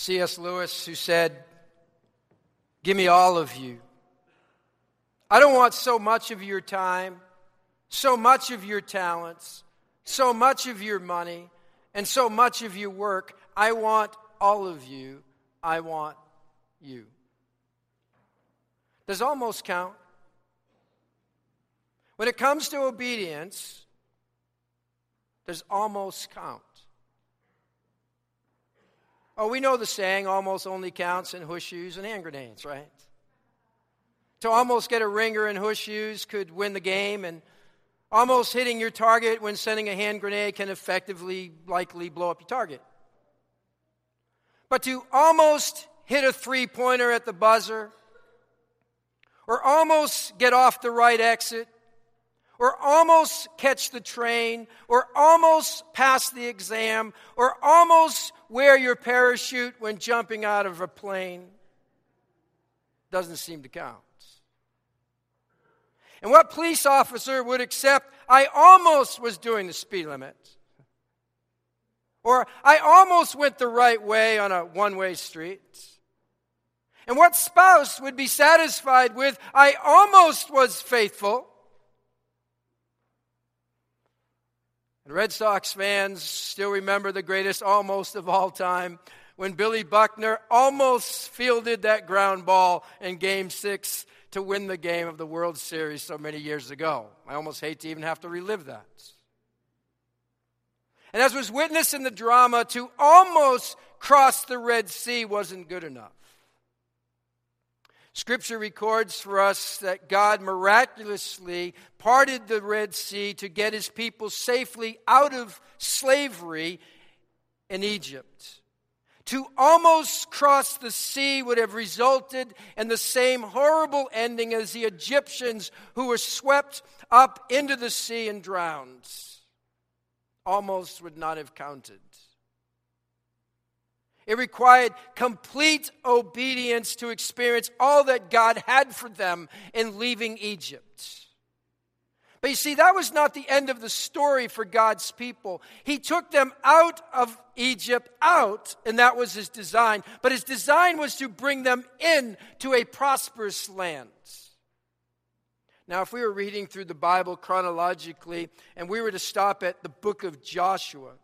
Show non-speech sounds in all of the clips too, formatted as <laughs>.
C.S. Lewis, who said, Give me all of you. I don't want so much of your time, so much of your talents, so much of your money, and so much of your work. I want all of you. I want you. Does almost count? When it comes to obedience, does almost count? Oh, we know the saying almost only counts in horseshoes and hand grenades, right? To almost get a ringer in horseshoes could win the game, and almost hitting your target when sending a hand grenade can effectively, likely blow up your target. But to almost hit a three pointer at the buzzer, or almost get off the right exit, or almost catch the train, or almost pass the exam, or almost wear your parachute when jumping out of a plane doesn't seem to count. And what police officer would accept, I almost was doing the speed limit? Or I almost went the right way on a one way street? And what spouse would be satisfied with, I almost was faithful? And Red Sox fans still remember the greatest almost of all time when Billy Buckner almost fielded that ground ball in game six to win the game of the World Series so many years ago. I almost hate to even have to relive that. And as was witnessed in the drama, to almost cross the Red Sea wasn't good enough. Scripture records for us that God miraculously parted the Red Sea to get his people safely out of slavery in Egypt. To almost cross the sea would have resulted in the same horrible ending as the Egyptians who were swept up into the sea and drowned. Almost would not have counted. It required complete obedience to experience all that God had for them in leaving Egypt. But you see, that was not the end of the story for God's people. He took them out of Egypt, out, and that was his design. But his design was to bring them in to a prosperous land. Now, if we were reading through the Bible chronologically and we were to stop at the book of Joshua,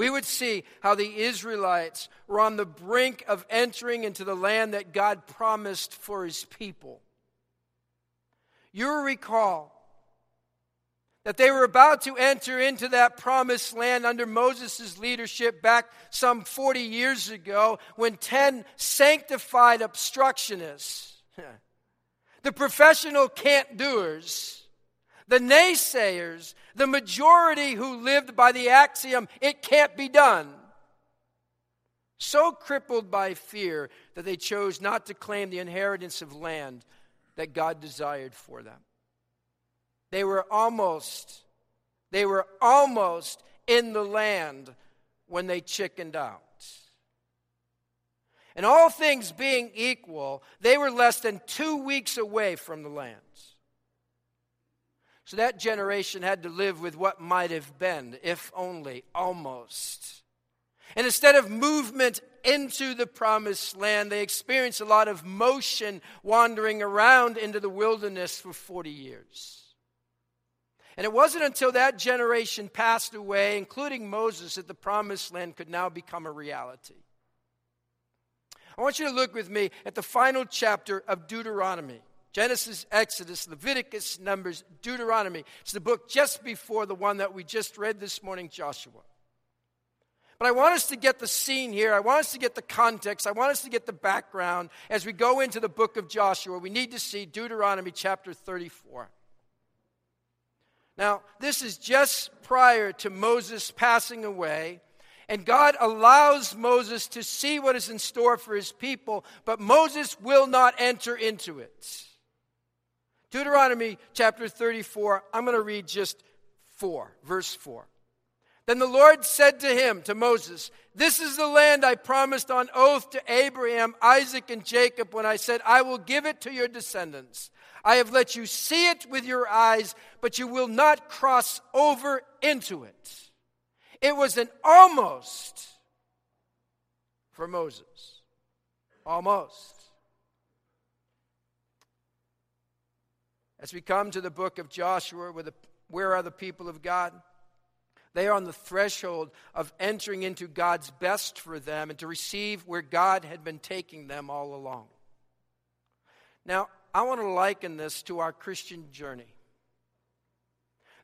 we would see how the Israelites were on the brink of entering into the land that God promised for his people. You'll recall that they were about to enter into that promised land under Moses' leadership back some 40 years ago when 10 sanctified obstructionists, <laughs> the professional can't doers, the naysayers, the majority who lived by the axiom, it can't be done, so crippled by fear that they chose not to claim the inheritance of land that God desired for them. They were almost, they were almost in the land when they chickened out. And all things being equal, they were less than two weeks away from the land. So that generation had to live with what might have been, if only, almost. And instead of movement into the promised land, they experienced a lot of motion wandering around into the wilderness for 40 years. And it wasn't until that generation passed away, including Moses, that the promised land could now become a reality. I want you to look with me at the final chapter of Deuteronomy. Genesis, Exodus, Leviticus, Numbers, Deuteronomy. It's the book just before the one that we just read this morning, Joshua. But I want us to get the scene here. I want us to get the context. I want us to get the background as we go into the book of Joshua. We need to see Deuteronomy chapter 34. Now, this is just prior to Moses passing away, and God allows Moses to see what is in store for his people, but Moses will not enter into it. Deuteronomy chapter 34, I'm going to read just 4, verse 4. Then the Lord said to him, to Moses, This is the land I promised on oath to Abraham, Isaac, and Jacob when I said, I will give it to your descendants. I have let you see it with your eyes, but you will not cross over into it. It was an almost for Moses. Almost. As we come to the book of Joshua, where, the, where are the people of God? They are on the threshold of entering into God's best for them and to receive where God had been taking them all along. Now, I want to liken this to our Christian journey.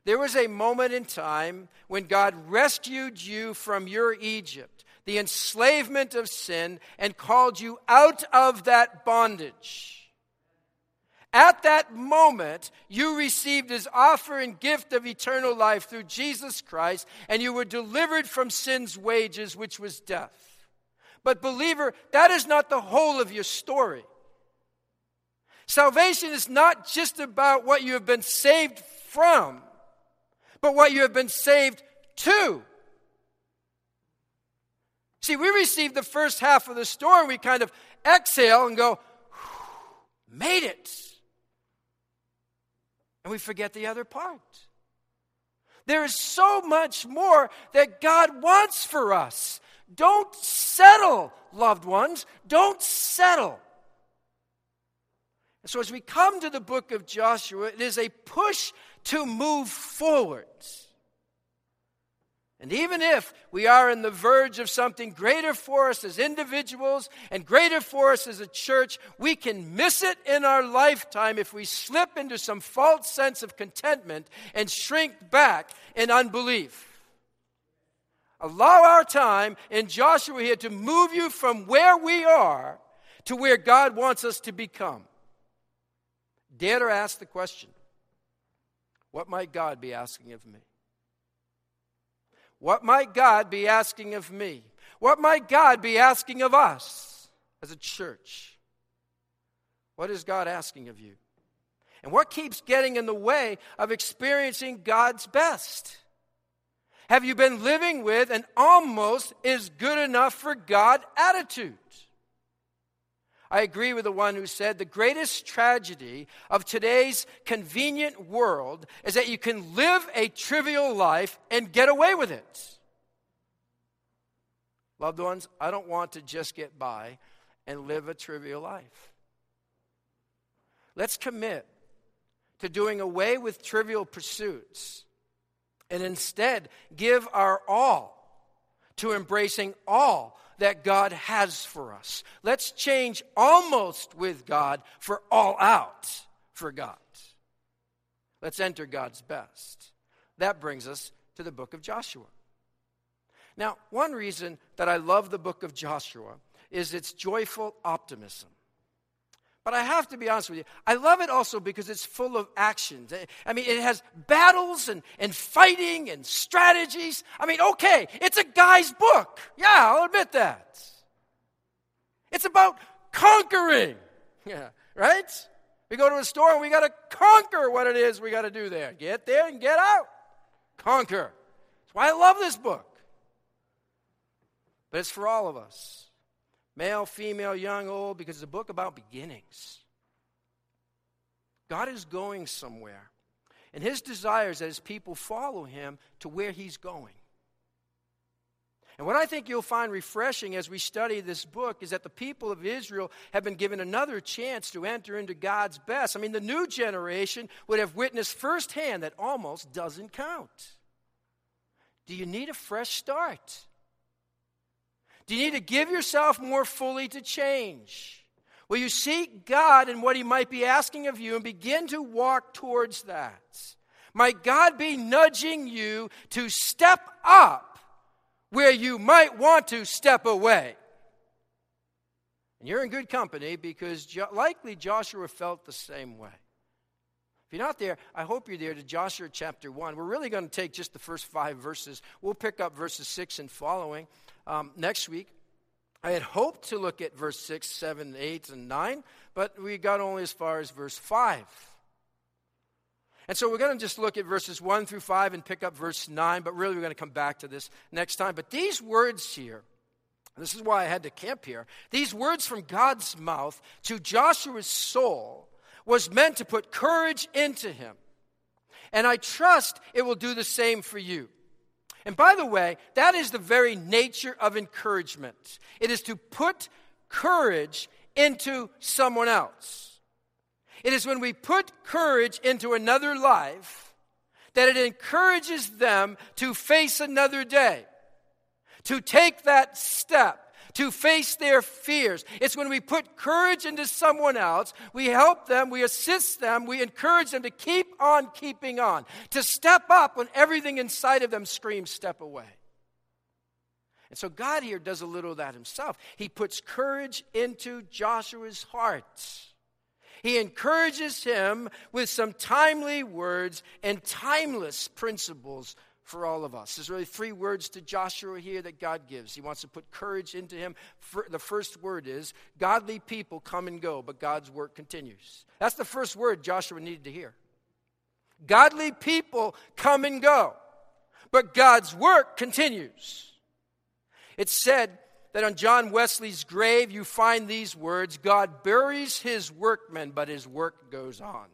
There was a moment in time when God rescued you from your Egypt, the enslavement of sin, and called you out of that bondage. At that moment, you received his offer and gift of eternal life through Jesus Christ, and you were delivered from sin's wages, which was death. But, believer, that is not the whole of your story. Salvation is not just about what you have been saved from, but what you have been saved to. See, we receive the first half of the story, we kind of exhale and go, made it and we forget the other part. There is so much more that God wants for us. Don't settle, loved ones. Don't settle. And so, as we come to the book of Joshua, it is a push to move forward. And even if we are in the verge of something greater for us as individuals and greater for us as a church, we can miss it in our lifetime if we slip into some false sense of contentment and shrink back in unbelief. Allow our time in Joshua here to move you from where we are to where God wants us to become. Dare to ask the question what might God be asking of me? What might God be asking of me? What might God be asking of us as a church? What is God asking of you? And what keeps getting in the way of experiencing God's best? Have you been living with an almost is good enough for God attitude? I agree with the one who said the greatest tragedy of today's convenient world is that you can live a trivial life and get away with it. Loved ones, I don't want to just get by and live a trivial life. Let's commit to doing away with trivial pursuits and instead give our all to embracing all that God has for us. Let's change almost with God for all out for God. Let's enter God's best. That brings us to the book of Joshua. Now, one reason that I love the book of Joshua is its joyful optimism. But I have to be honest with you, I love it also because it's full of actions. I mean, it has battles and, and fighting and strategies. I mean, okay, it's a guy's book. Yeah, I'll admit that. It's about conquering. <laughs> Yeah, right? We go to a store and we got to conquer what it is we got to do there. Get there and get out. Conquer. That's why I love this book. But it's for all of us male, female, young, old, because it's a book about beginnings. God is going somewhere. And his desire is that his people follow him to where he's going. And what I think you'll find refreshing as we study this book is that the people of Israel have been given another chance to enter into God's best. I mean, the new generation would have witnessed firsthand that almost doesn't count. Do you need a fresh start? Do you need to give yourself more fully to change? Will you seek God and what He might be asking of you and begin to walk towards that? Might God be nudging you to step up where you might want to step away? And you're in good company because likely Joshua felt the same way. If you're not there, I hope you're there to Joshua chapter 1. We're really going to take just the first five verses. We'll pick up verses 6 and following um, next week. I had hoped to look at verse 6, 7, 8, and 9, but we got only as far as verse 5. And so we're going to just look at verses 1 through 5 and pick up verse 9, but really we're going to come back to this next time. But these words here, this is why I had to camp here, these words from God's mouth to Joshua's soul was meant to put courage into him. And I trust it will do the same for you. And by the way, that is the very nature of encouragement it is to put courage into someone else. It is when we put courage into another life that it encourages them to face another day, to take that step to face their fears. It's when we put courage into someone else, we help them, we assist them, we encourage them to keep on keeping on, to step up when everything inside of them screams, step away. And so God here does a little of that himself. He puts courage into Joshua's heart. He encourages him with some timely words and timeless principles for all of us. There's really three words to Joshua here that God gives. He wants to put courage into him. The first word is godly people come and go, but God's work continues. That's the first word Joshua needed to hear. Godly people come and go, but God's work continues. It's said that on John Wesley's grave, you find these words God buries his workmen, but his work goes on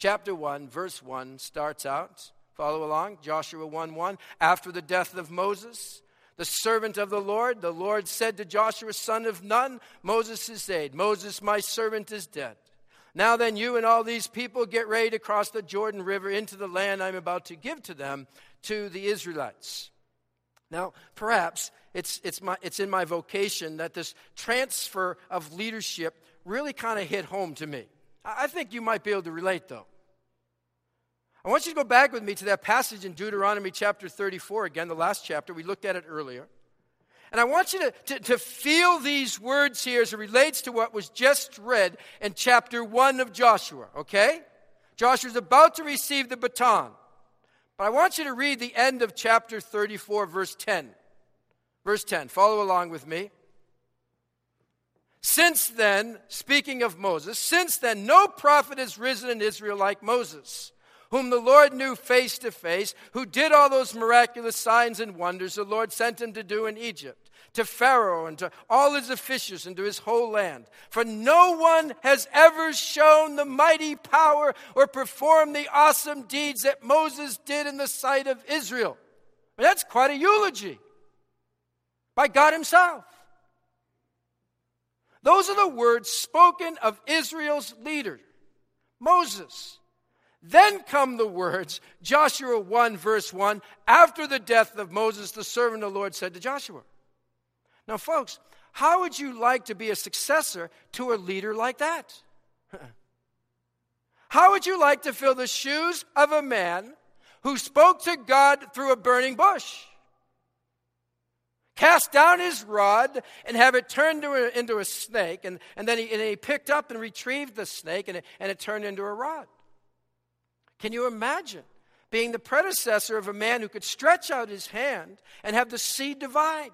chapter 1, verse 1 starts out. Follow along. Joshua 1 1. After the death of Moses, the servant of the Lord, the Lord said to Joshua, son of Nun, Moses is dead. Moses, my servant, is dead. Now then, you and all these people get ready to cross the Jordan River into the land I'm about to give to them, to the Israelites. Now, perhaps it's, it's, my, it's in my vocation that this transfer of leadership really kind of hit home to me. I think you might be able to relate, though. I want you to go back with me to that passage in Deuteronomy chapter 34, again, the last chapter. We looked at it earlier. And I want you to, to, to, feel these words here as it relates to what was just read in chapter 1 of Joshua, okay? Joshua's about to receive the baton. But I want you to read the end of chapter 34, verse 10. Verse 10. Follow along with me. Since then, speaking of Moses, since then, no prophet has risen in Israel like Moses whom the Lord knew face to face, who did all those miraculous signs and wonders the Lord sent him to do in Egypt, to Pharaoh and to all his officials and to his whole land. For no one has ever shown the mighty power or performed the awesome deeds that Moses did in the sight of Israel. that's quite a eulogy by God Himself. Those are the words spoken of Israel's leader, Moses. Then come the words, Joshua 1, verse 1, after the death of Moses, the servant of the Lord said to Joshua. Now, folks, how would you like to be a successor to a leader like that? <laughs> how would you like to fill the shoes of a man who spoke to God through a burning bush? Cast down his rod and have it turned into a, snake, and, and then he, and he picked up and retrieved the snake, and it, and it turned into a rod. Can you imagine being the predecessor of a man who could stretch out his hand and have the sea divide?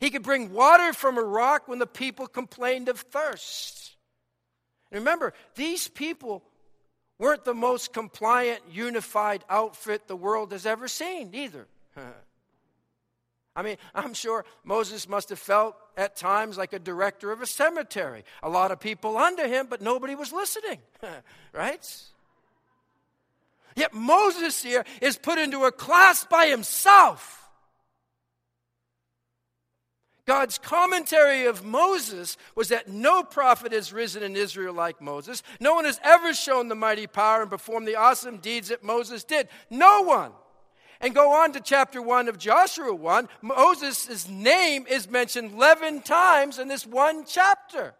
He could bring water from a rock when the people complained of thirst. And remember, these people weren't the most compliant, unified outfit the world has ever seen either. <laughs> I mean, I'm sure Moses must have felt at times like a director of a cemetery. A lot of people under him, but nobody was listening, <laughs> right? Yet Moses here is put into a class by himself. God's commentary of Moses was that no prophet has risen in Israel like Moses. No one has ever shown the mighty power and performed the awesome deeds that Moses did. No one. And go on to chapter 1 of Joshua 1. Moses' name is mentioned 11 times in this one chapter.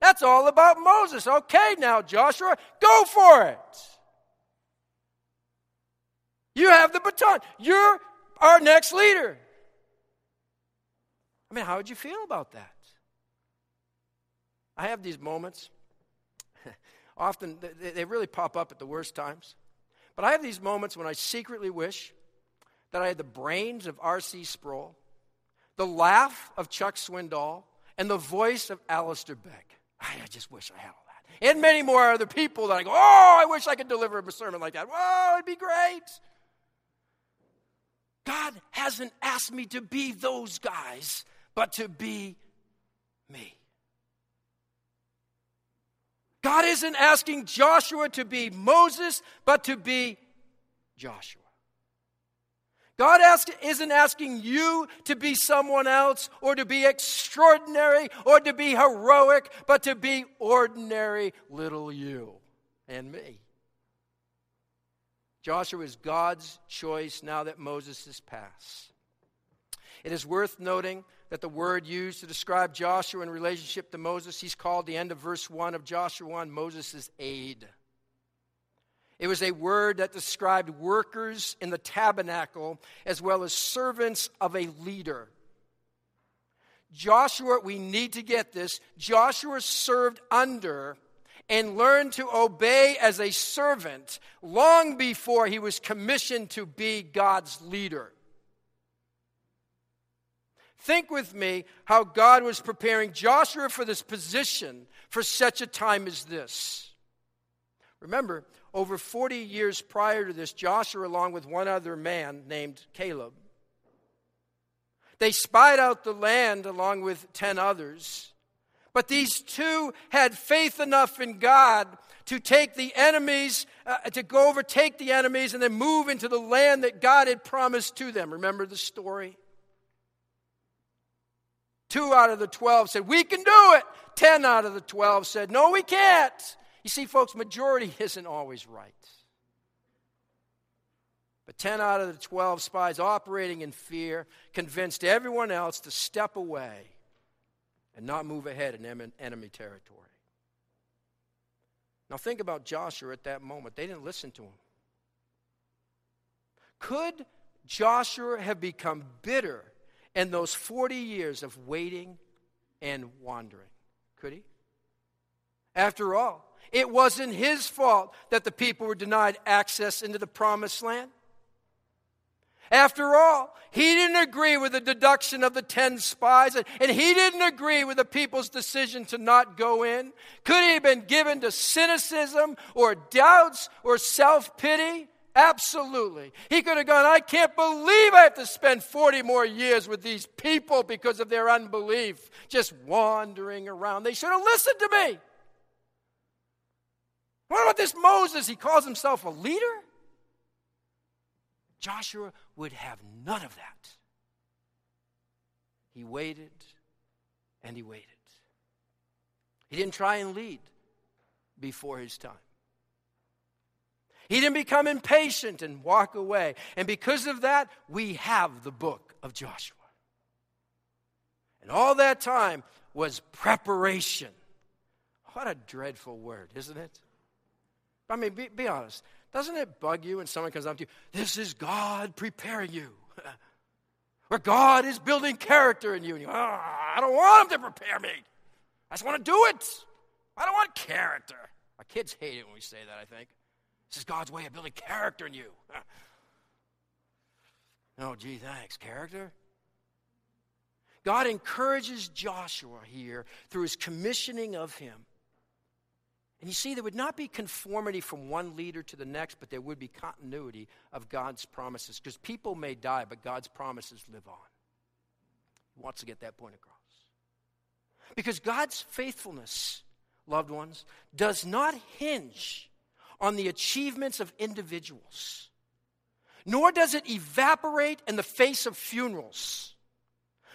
That's all about Moses. Okay, now, Joshua, go for it. You have the baton. You're our next leader. I mean, how would you feel about that? I have these moments. <laughs> Often, they really pop up at the worst times. But I have these moments when I secretly wish that I had the brains of R.C. Sproul, the laugh of Chuck Swindoll, and the voice of Alistair Begg. I just wish I had all that. And many more other people that I go, oh, I wish I could deliver a sermon like that. Whoa, it'd be great. God hasn't asked me to be those guys, but to be me. God isn't asking Joshua to be Moses, but to be Joshua. God ask, isn't asking you to be someone else or to be extraordinary or to be heroic, but to be ordinary little you and me. Joshua is God's choice now that Moses has passed. It is worth noting that the word used to describe Joshua in relationship to Moses, he's called the end of verse 1 of Joshua 1 Moses' aid. It was a word that described workers in the tabernacle as well as servants of a leader. Joshua, we need to get this. Joshua served under and learned to obey as a servant long before he was commissioned to be God's leader. Think with me how God was preparing Joshua for this position for such a time as this. Remember, over 40 years prior to this, Joshua, along with one other man named Caleb, they spied out the land along with 10 others. But these two had faith enough in God to take the enemies, uh, to go overtake the enemies, and then move into the land that God had promised to them. Remember the story? Two out of the 12 said, We can do it. 10 out of the 12 said, No, we can't. You see, folks, majority isn't always right. But 10 out of the 12 spies operating in fear convinced everyone else to step away and not move ahead in enemy territory. Now, think about Joshua at that moment. They didn't listen to him. Could Joshua have become bitter in those 40 years of waiting and wandering? Could he? After all, it wasn't his fault that the people were denied access into the promised land. After all, he didn't agree with the deduction of the 10 spies, and, he didn't agree with the people's decision to not go in. Could he have been given to cynicism or doubts or self pity? Absolutely. He could have gone, I can't believe I have to spend 40 more years with these people because of their unbelief, just wandering around. They should have listened to me. What about this Moses? He calls himself a leader? Joshua would have none of that. He waited and he waited. He didn't try and lead before his time. He didn't become impatient and walk away. And because of that, we have the book of Joshua. And all that time was preparation. What a dreadful word, isn't it? I mean, be, be honest. Doesn't it bug you when someone comes up to you? This is God preparing you. <laughs> Where God is building character in you. And you, oh, I don't want Him to prepare me. I just want to do it. I don't want character. Our kids hate it when we say that, I think. This is God's way of building character in you. <laughs> oh, gee, thanks. Character? God encourages Joshua here through his commissioning of him and you see, there would not be conformity from one leader to the next, but there would be continuity of God's promises. Because people may die, but God's promises live on. He wants to get that point across. Because God's faithfulness, loved ones, does not hinge on the achievements of individuals, nor does it evaporate in the face of funerals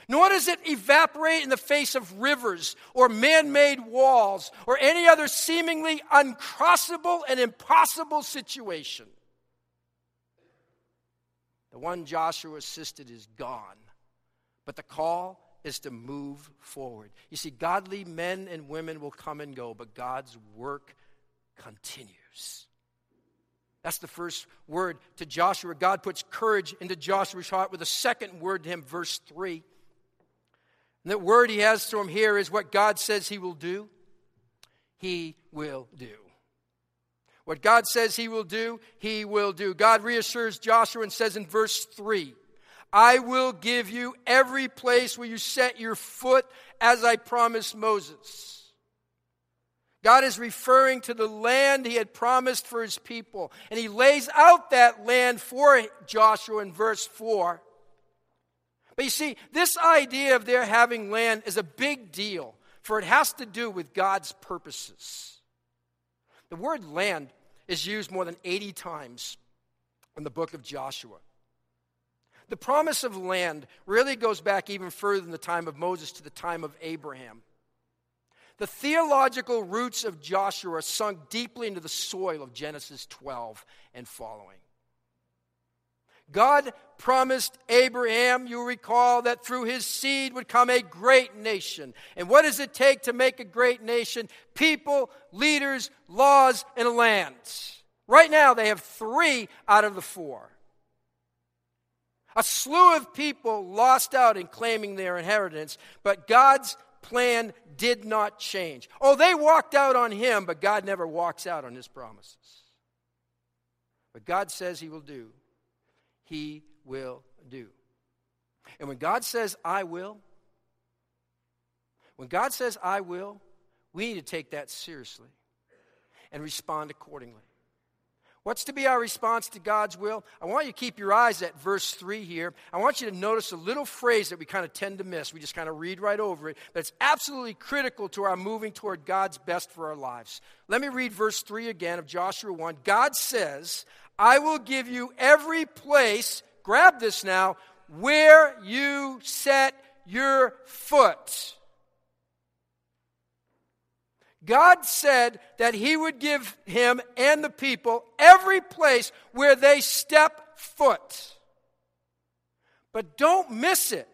nor does it evaporate in the face of rivers or man made walls or any other seemingly uncrossable and impossible situation. The one Joshua assisted is gone, but the call is to move forward. You see, godly men and women will come and go, but God's work continues. That's the first word to Joshua. God puts courage into Joshua's heart with a second word to him, verse 3. And that word he has to him here is what God says he will do, he will do. What God says he will do, he will do. God reassures Joshua and says in verse 3 I will give you every place where you set your foot as I promised Moses. God is referring to the land he had promised for his people. And he lays out that land for Joshua in verse 4. But you see, this idea of their having land is a big deal, for it has to do with God's purposes. The word land is used more than 80 times in the book of Joshua. The promise of land really goes back even further than the time of Moses to the time of Abraham. The theological roots of Joshua are sunk deeply into the soil of Genesis 12 and following. God promised Abraham, you recall, that through his seed would come a great nation. And what does it take to make a great nation? People, leaders, laws, and lands. Right now, they have three out of the four. A slew of people lost out in claiming their inheritance, but God's plan did not change. Oh, they walked out on him, but God never walks out on his promises. But God says he will do, he will do. And when God says, I will, when God says, I will, we need to take that seriously and respond accordingly. What's to be our response to God's will? I want you to keep your eyes at verse 3 here. I want you to notice a little phrase that we kind of tend to miss. We just kind of read right over it, but it's absolutely critical to our moving toward God's best for our lives. Let me read verse 3 again of Joshua 1. God says, I will give you every place, grab this now, where you set your foot. God said that He would give him and the people every place where they step foot. But don't miss it.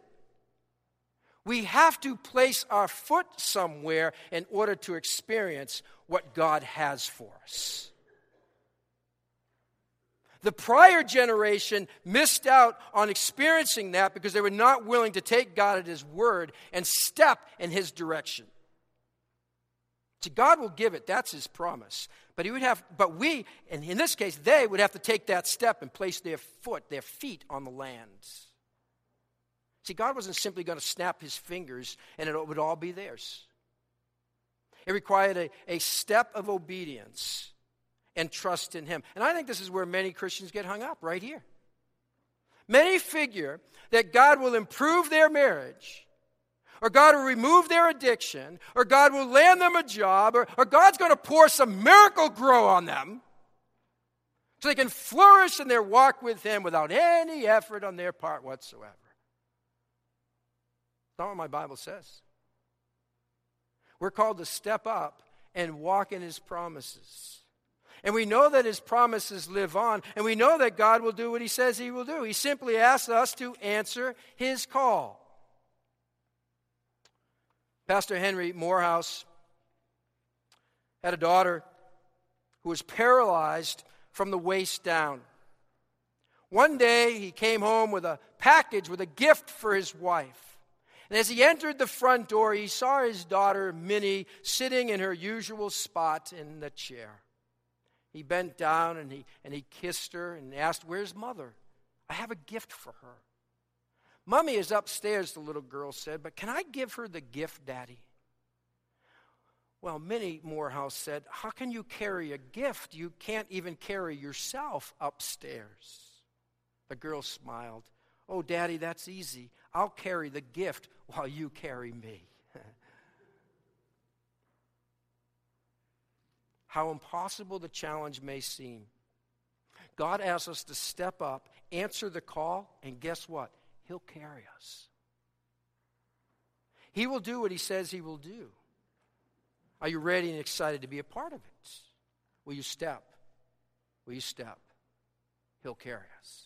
We have to place our foot somewhere in order to experience what God has for us. The prior generation missed out on experiencing that because they were not willing to take God at His word and step in His direction. See, God will give it. That's his promise. But he would have, but we, and in this case, they would have to take that step and place their foot, their feet on the land. See, God wasn't simply going to snap his fingers and it would all be theirs. It required a, a step of obedience and trust in him. And I think this is where many Christians get hung up, right here. Many figure that God will improve their marriage or God will remove their addiction, or God will land them a job, or, or God's going to pour some Miracle-Gro on them so they can flourish in their walk with Him without any effort on their part whatsoever. That's not what my Bible says. We're called to step up and walk in His promises. And we know that His promises live on, and we know that God will do what He says He will do. He simply asks us to answer His call. Pastor Henry Moorhouse had a daughter who was paralyzed from the waist down. One day he came home with a package with a gift for his wife. And as he entered the front door, he saw his daughter, Minnie, sitting in her usual spot in the chair. He bent down and he, and he kissed her and asked, Where's mother? I have a gift for her. Mummy is upstairs, the little girl said, but can I give her the gift, Daddy? Well, Minnie Moorhouse said, How can you carry a gift? You can't even carry yourself upstairs. The girl smiled. Oh, Daddy, that's easy. I'll carry the gift while you carry me. How impossible the challenge may seem. God asks us to step up, answer the call, and guess what? He'll carry us. He will do what He says He will do. Are you ready and excited to be a part of it? Will you step? Will you step? He'll carry us.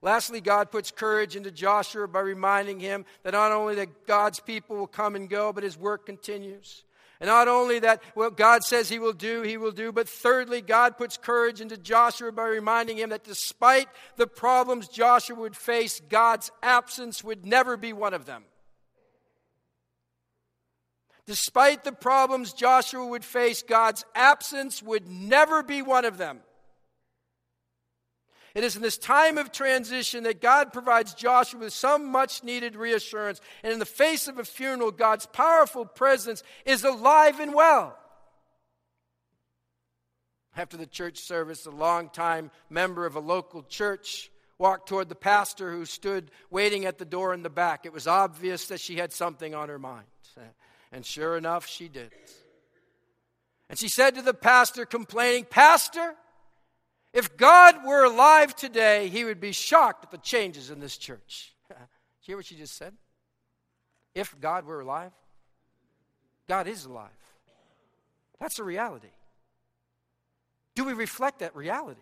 Lastly, God puts courage into Joshua by reminding him that not only that God's people will come and go, but his work continues. And not only that what God says he will do, he will do, but thirdly, God puts courage into Joshua by reminding him that despite the problems Joshua would face, God's absence would never be one of them. Despite the problems Joshua would face, God's absence would never be one of them. It is in this time of transition that God provides Joshua with some much needed reassurance. And in the face of a funeral, God's powerful presence is alive and well. After the church service, a longtime member of a local church walked toward the pastor who stood waiting at the door in the back. It was obvious that she had something on her mind. And sure enough, she did. And she said to the pastor, complaining, Pastor, If God were alive today, he would be shocked at the changes in this church. <laughs> You hear what she just said? If God were alive, God is alive. That's a reality. Do we reflect that reality?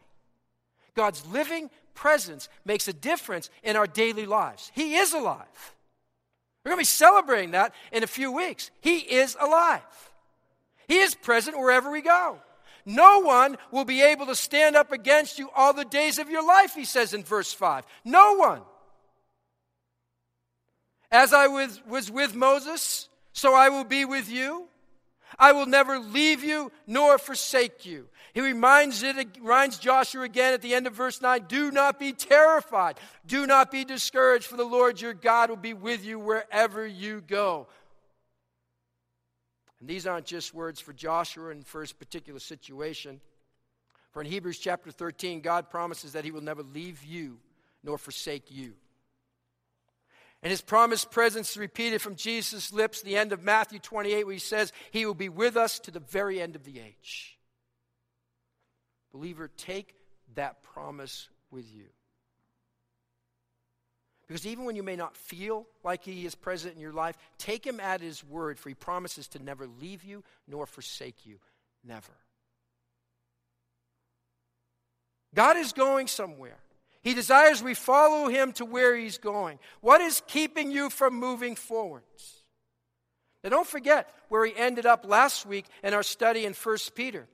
God's living presence makes a difference in our daily lives. He is alive. We're going to be celebrating that in a few weeks. He is alive. He is present wherever we go. No one will be able to stand up against you all the days of your life, he says in verse 5. No one. As I was, with Moses, so I will be with you. I will never leave you nor forsake you. He reminds, it, reminds Joshua again at the end of verse 9 do not be terrified, do not be discouraged, for the Lord your God will be with you wherever you go. And these aren't just words for Joshua in first particular situation. For in Hebrews chapter 13, God promises that He will never leave you nor forsake you. And his promised presence is repeated from Jesus' lips, the end of Matthew 28, where he says, He will be with us to the very end of the age. Believer, take that promise with you. Because even when you may not feel like He is present in your life, take Him at His word, for He promises to never leave you nor forsake you. Never. God is going somewhere. He desires we follow Him to where He's going. What is keeping you from moving forwards? Now, don't forget where He ended up last week in our study in 1 Peter.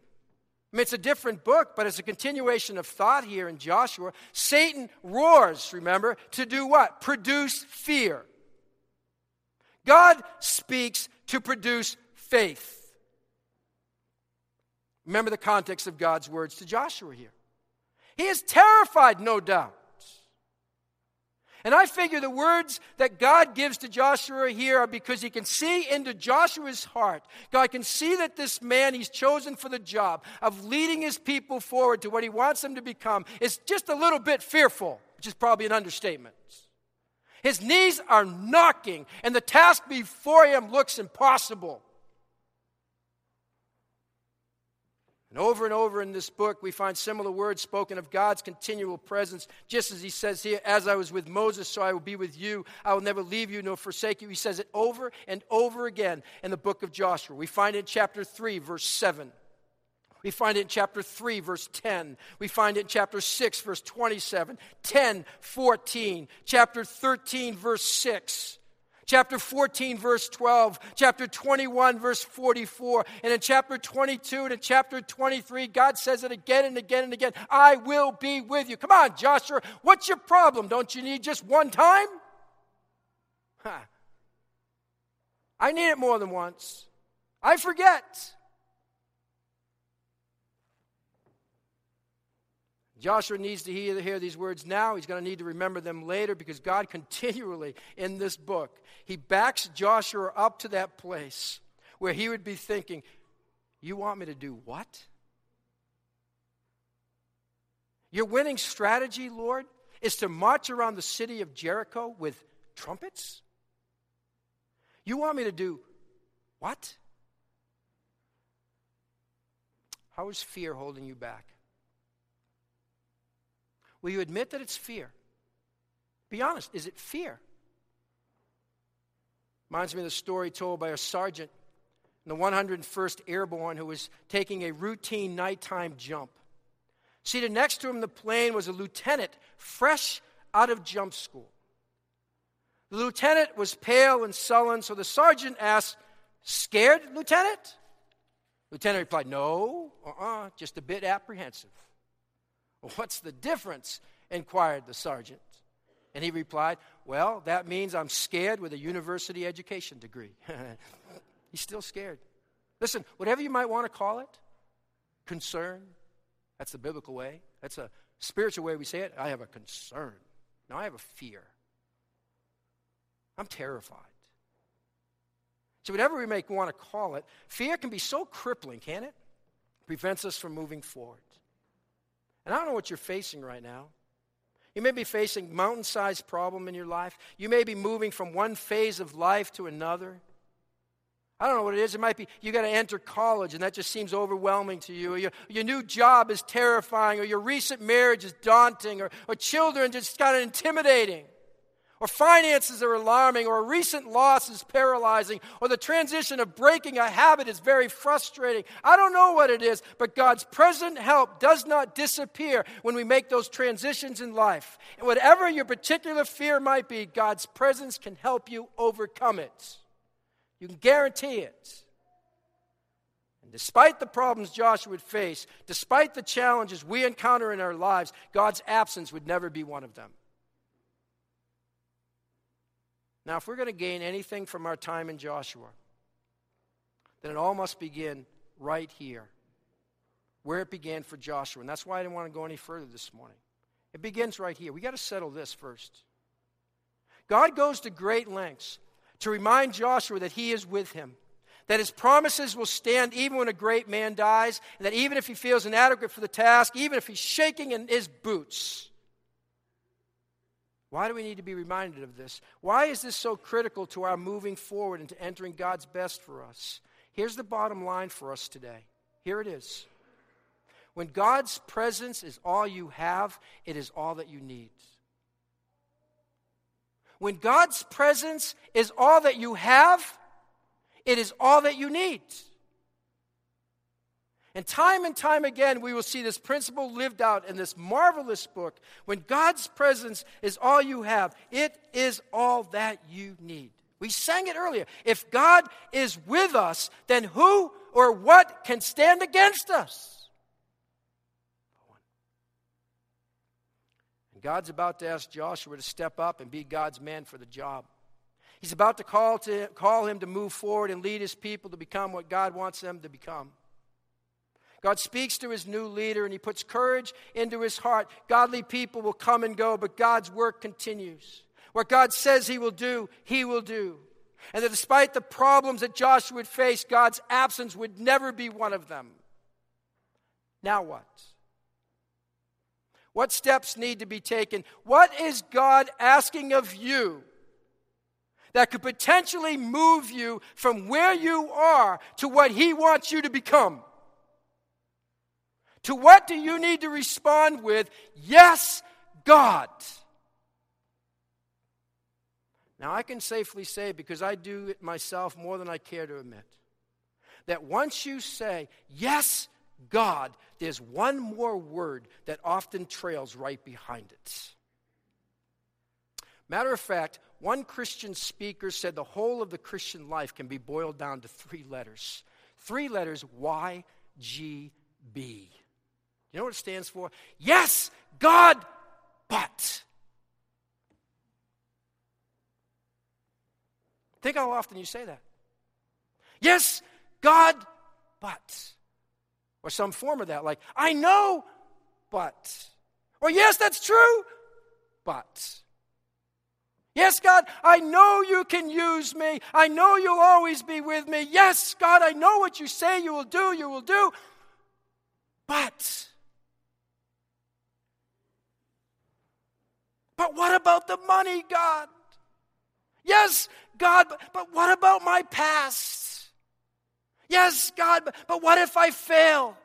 I mean, it's a different book, but it's a continuation of thought here in Joshua. Satan roars, remember, to do what? Produce fear. God speaks to produce faith. Remember the context of God's words to Joshua here. He is terrified, no doubt. And I figure the words that God gives to Joshua here are because he can see into Joshua's heart. God can see that this man he's chosen for the job of leading his people forward to what he wants them to become is just a little bit fearful, which is probably an understatement. His knees are knocking, and the task before him looks impossible. And over and over in this book, we find similar words spoken of God's continual presence, just as he says here, As I was with Moses, so I will be with you. I will never leave you nor forsake you. He says it over and over again in the book of Joshua. We find it in chapter 3, verse 7. We find it in chapter 3, verse 10. We find it in chapter 6, verse 27, 10, 14, chapter 13, verse 6 chapter 14, verse 12, chapter 21, verse 44, and in chapter 22 and in chapter 23, God says it again and again and again I will be with you. Come on, Joshua, what's your problem? Don't you need just one time? Huh. I need it more than once. I forget. Joshua needs to hear, hear, these words now. He's going to need to remember them later because God <laughs> continually in this book, he backs Joshua up to that place where he would be thinking, You want me to do what? Your winning strategy, Lord, is to march around the city of Jericho with trumpets? You want me to do what? How is fear holding you back? Will you admit that it's fear? Be honest, is it fear? Reminds me of the story told by a sergeant in the 101st Airborne who was taking a routine nighttime jump. Seated next to him in the plane was a lieutenant fresh out of jump school. The lieutenant was pale and sullen, so the sergeant asked, Scared, Lieutenant? Lieutenant replied, No, uh uh-uh, uh just a bit apprehensive. What's the difference? inquired the sergeant. And he replied, Well, that means I'm scared with a university education degree. <laughs> He's still scared. Listen, whatever you might want to call it, concern, that's the biblical way. That's a spiritual way we say it. I have a concern. Now I have a fear. I'm terrified. So, whatever we may want to call it, fear can be so crippling, can it? Prevents us from moving forward. And I don't know what you're facing right now. You may be facing mountain-sized problem in your life. You may be moving from one phase of life to another. I don't know what it is. It might be you got to enter college and that just seems overwhelming to you. Or your, your new job is terrifying, or your recent marriage is daunting, or, or children just kind of intimidating, or finances are alarming, or a recent loss is paralyzing, or the transition of breaking a habit is very frustrating. I don't know what it is, but God's present help does not disappear when we make those transitions in life. And whatever your particular fear might be, God's presence can help you overcome it. You can guarantee it. And despite the problems Joshua would face, despite the challenges we encounter in our lives, God's absence would never be one of them. Now, if we're going to gain anything from our time in Joshua, then it all must begin right here, where it began for Joshua. And that's why I didn't want to go any further this morning. It begins right here. We got to settle this first. God goes to great lengths to remind Joshua that he is with him, that his promises will stand even when a great man dies, and that even if he feels inadequate for the task, even if he's shaking in his boots. Why do we need to be reminded of this? Why is this so critical to our moving forward and to entering God's best for us? Here's the bottom line for us today. Here it is. When God's presence is all you have, it is all that you need. When God's presence is all that you have, it is all that you need. And time and time again, we will see this principle lived out in this marvelous book. When God's presence is all you have, it is all that you need. We sang it earlier. If God is with us, then who or what can stand against us? And God's about to ask Joshua to step up and be God's man for the job. He's about to call, to call him to move forward and lead his people to become what God wants them to become. God speaks to his new leader and he puts courage into his heart. Godly people will come and go, but God's work continues. What God says he will do, he will do. And that despite the problems that Joshua would face, God's absence would never be one of them. Now what? What steps need to be taken? What is God asking of you that could potentially move you from where you are to what He wants you to become? To what do you need to respond with? Yes, God. Now, I can safely say, because I do it myself more than I care to admit, that once you say, Yes, God, there's one more word that often trails right behind it. Matter of fact, one Christian speaker said the whole of the Christian life can be boiled down to three letters. Three letters Y G B. You know what it stands for? Yes, God, but. Think how often you say that. Yes, God, but or some form of that, like, I know, but. Or, yes, that's true, but. Yes, God, I know you can use me. I know you'll always be with me. Yes, God, I know what you say you will do, you will do. But. But what about the money, God? Yes, God, but, what about my past? Yes, God, but, but what if I fail?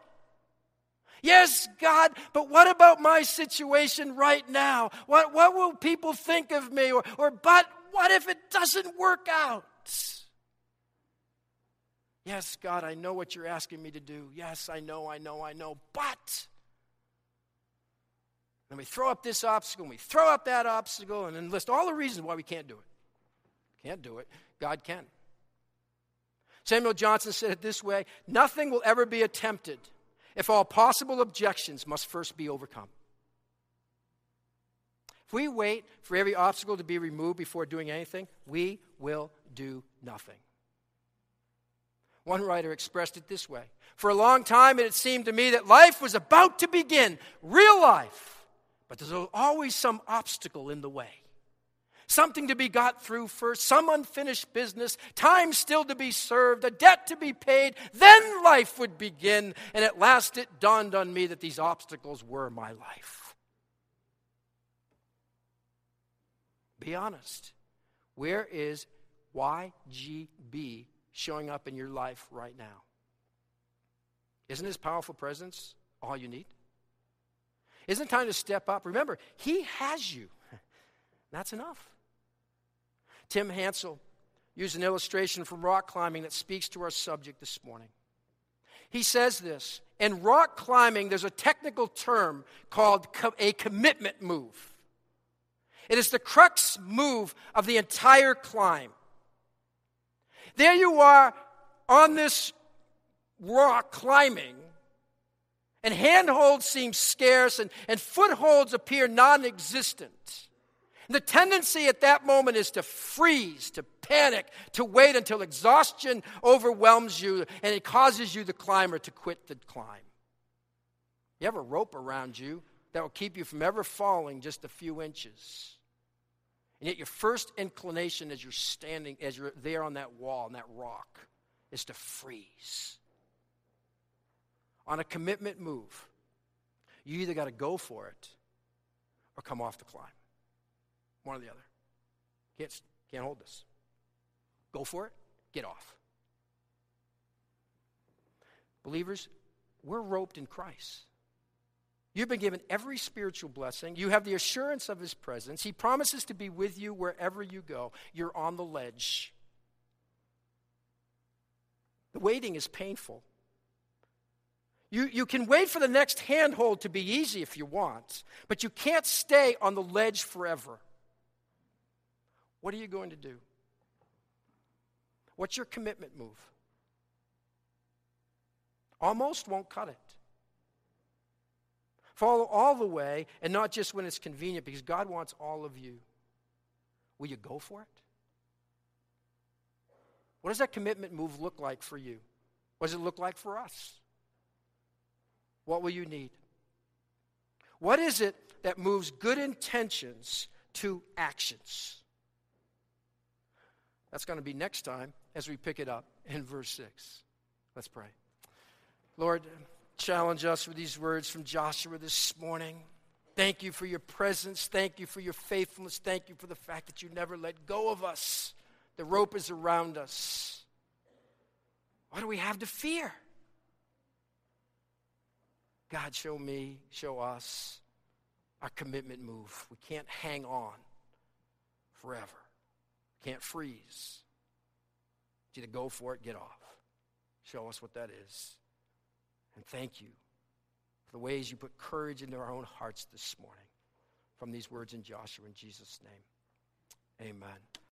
Yes, God, but what about my situation right now? What, what will people think of me? Or, or, but what if it doesn't work out? Yes, God, I know what you're asking me to do. Yes, I know, I know, I know, but. And we throw up this obstacle, and we throw up that obstacle, and then list all the reasons why we can't do it. Can't do it. God can. Samuel Johnson said it this way Nothing will ever be attempted if all possible objections must first be overcome. If we wait for every obstacle to be removed before doing anything, we will do nothing. One writer expressed it this way For a long time, it had seemed to me that life was about to begin, real life, but there's always some obstacle in the way something to be got through first, some unfinished business, time still to be served, a debt to be paid, then life would begin. And at last it dawned on me that these obstacles were my life. Be honest. Where is YGB showing up in your life right now. Isn't his powerful presence all you need? Isn't it time to step up? Remember, he has you. <laughs> That's enough. Tim Hansel used an illustration from rock climbing that speaks to our subject this morning. He says this In rock climbing, there's a technical term called a commitment move. It is the crux move of the entire climb. There you are on this rock climbing, and handholds seem scarce, and, and footholds appear non existent. The tendency at that moment is to freeze, to panic, to wait until exhaustion overwhelms you and it causes you, the climber, to quit the climb. You have a rope around you that will keep you from ever falling just a few inches. And yet, your first inclination as you're standing, as you're there on that wall, on that rock, is to freeze. On a commitment move, you either got to go for it or come off the climb. One or the other. Can't, can't hold this. Go for it, get off. Believers, we're roped in Christ. You've been given every spiritual blessing. You have the assurance of His presence. He promises to be with you wherever you go. You're on the ledge. The waiting is painful. You, you can wait for the next handhold to be easy if you want, but you can't stay on the ledge forever. What are you going to do? What's your commitment move? Almost won't cut it. Follow all the way and not just when it's convenient because God wants all of you. Will you go for it? What does that commitment move look like for you? What does it look like for us? What will you need? What is it that moves good intentions to actions? That's going to be next time as we pick it up in verse 6. Let's pray. Lord, challenge us with these words from Joshua this morning. Thank you for your presence. Thank you for your faithfulness. Thank you for the fact that you never let go of us. The rope is around us. What do we have to fear? God, show me, show us our commitment move. We can't hang on forever. We can't freeze. It's either go for it, get off. Show us what that is. And thank you for the ways you put courage into our own hearts this morning from these words in Joshua in Jesus' name. Amen.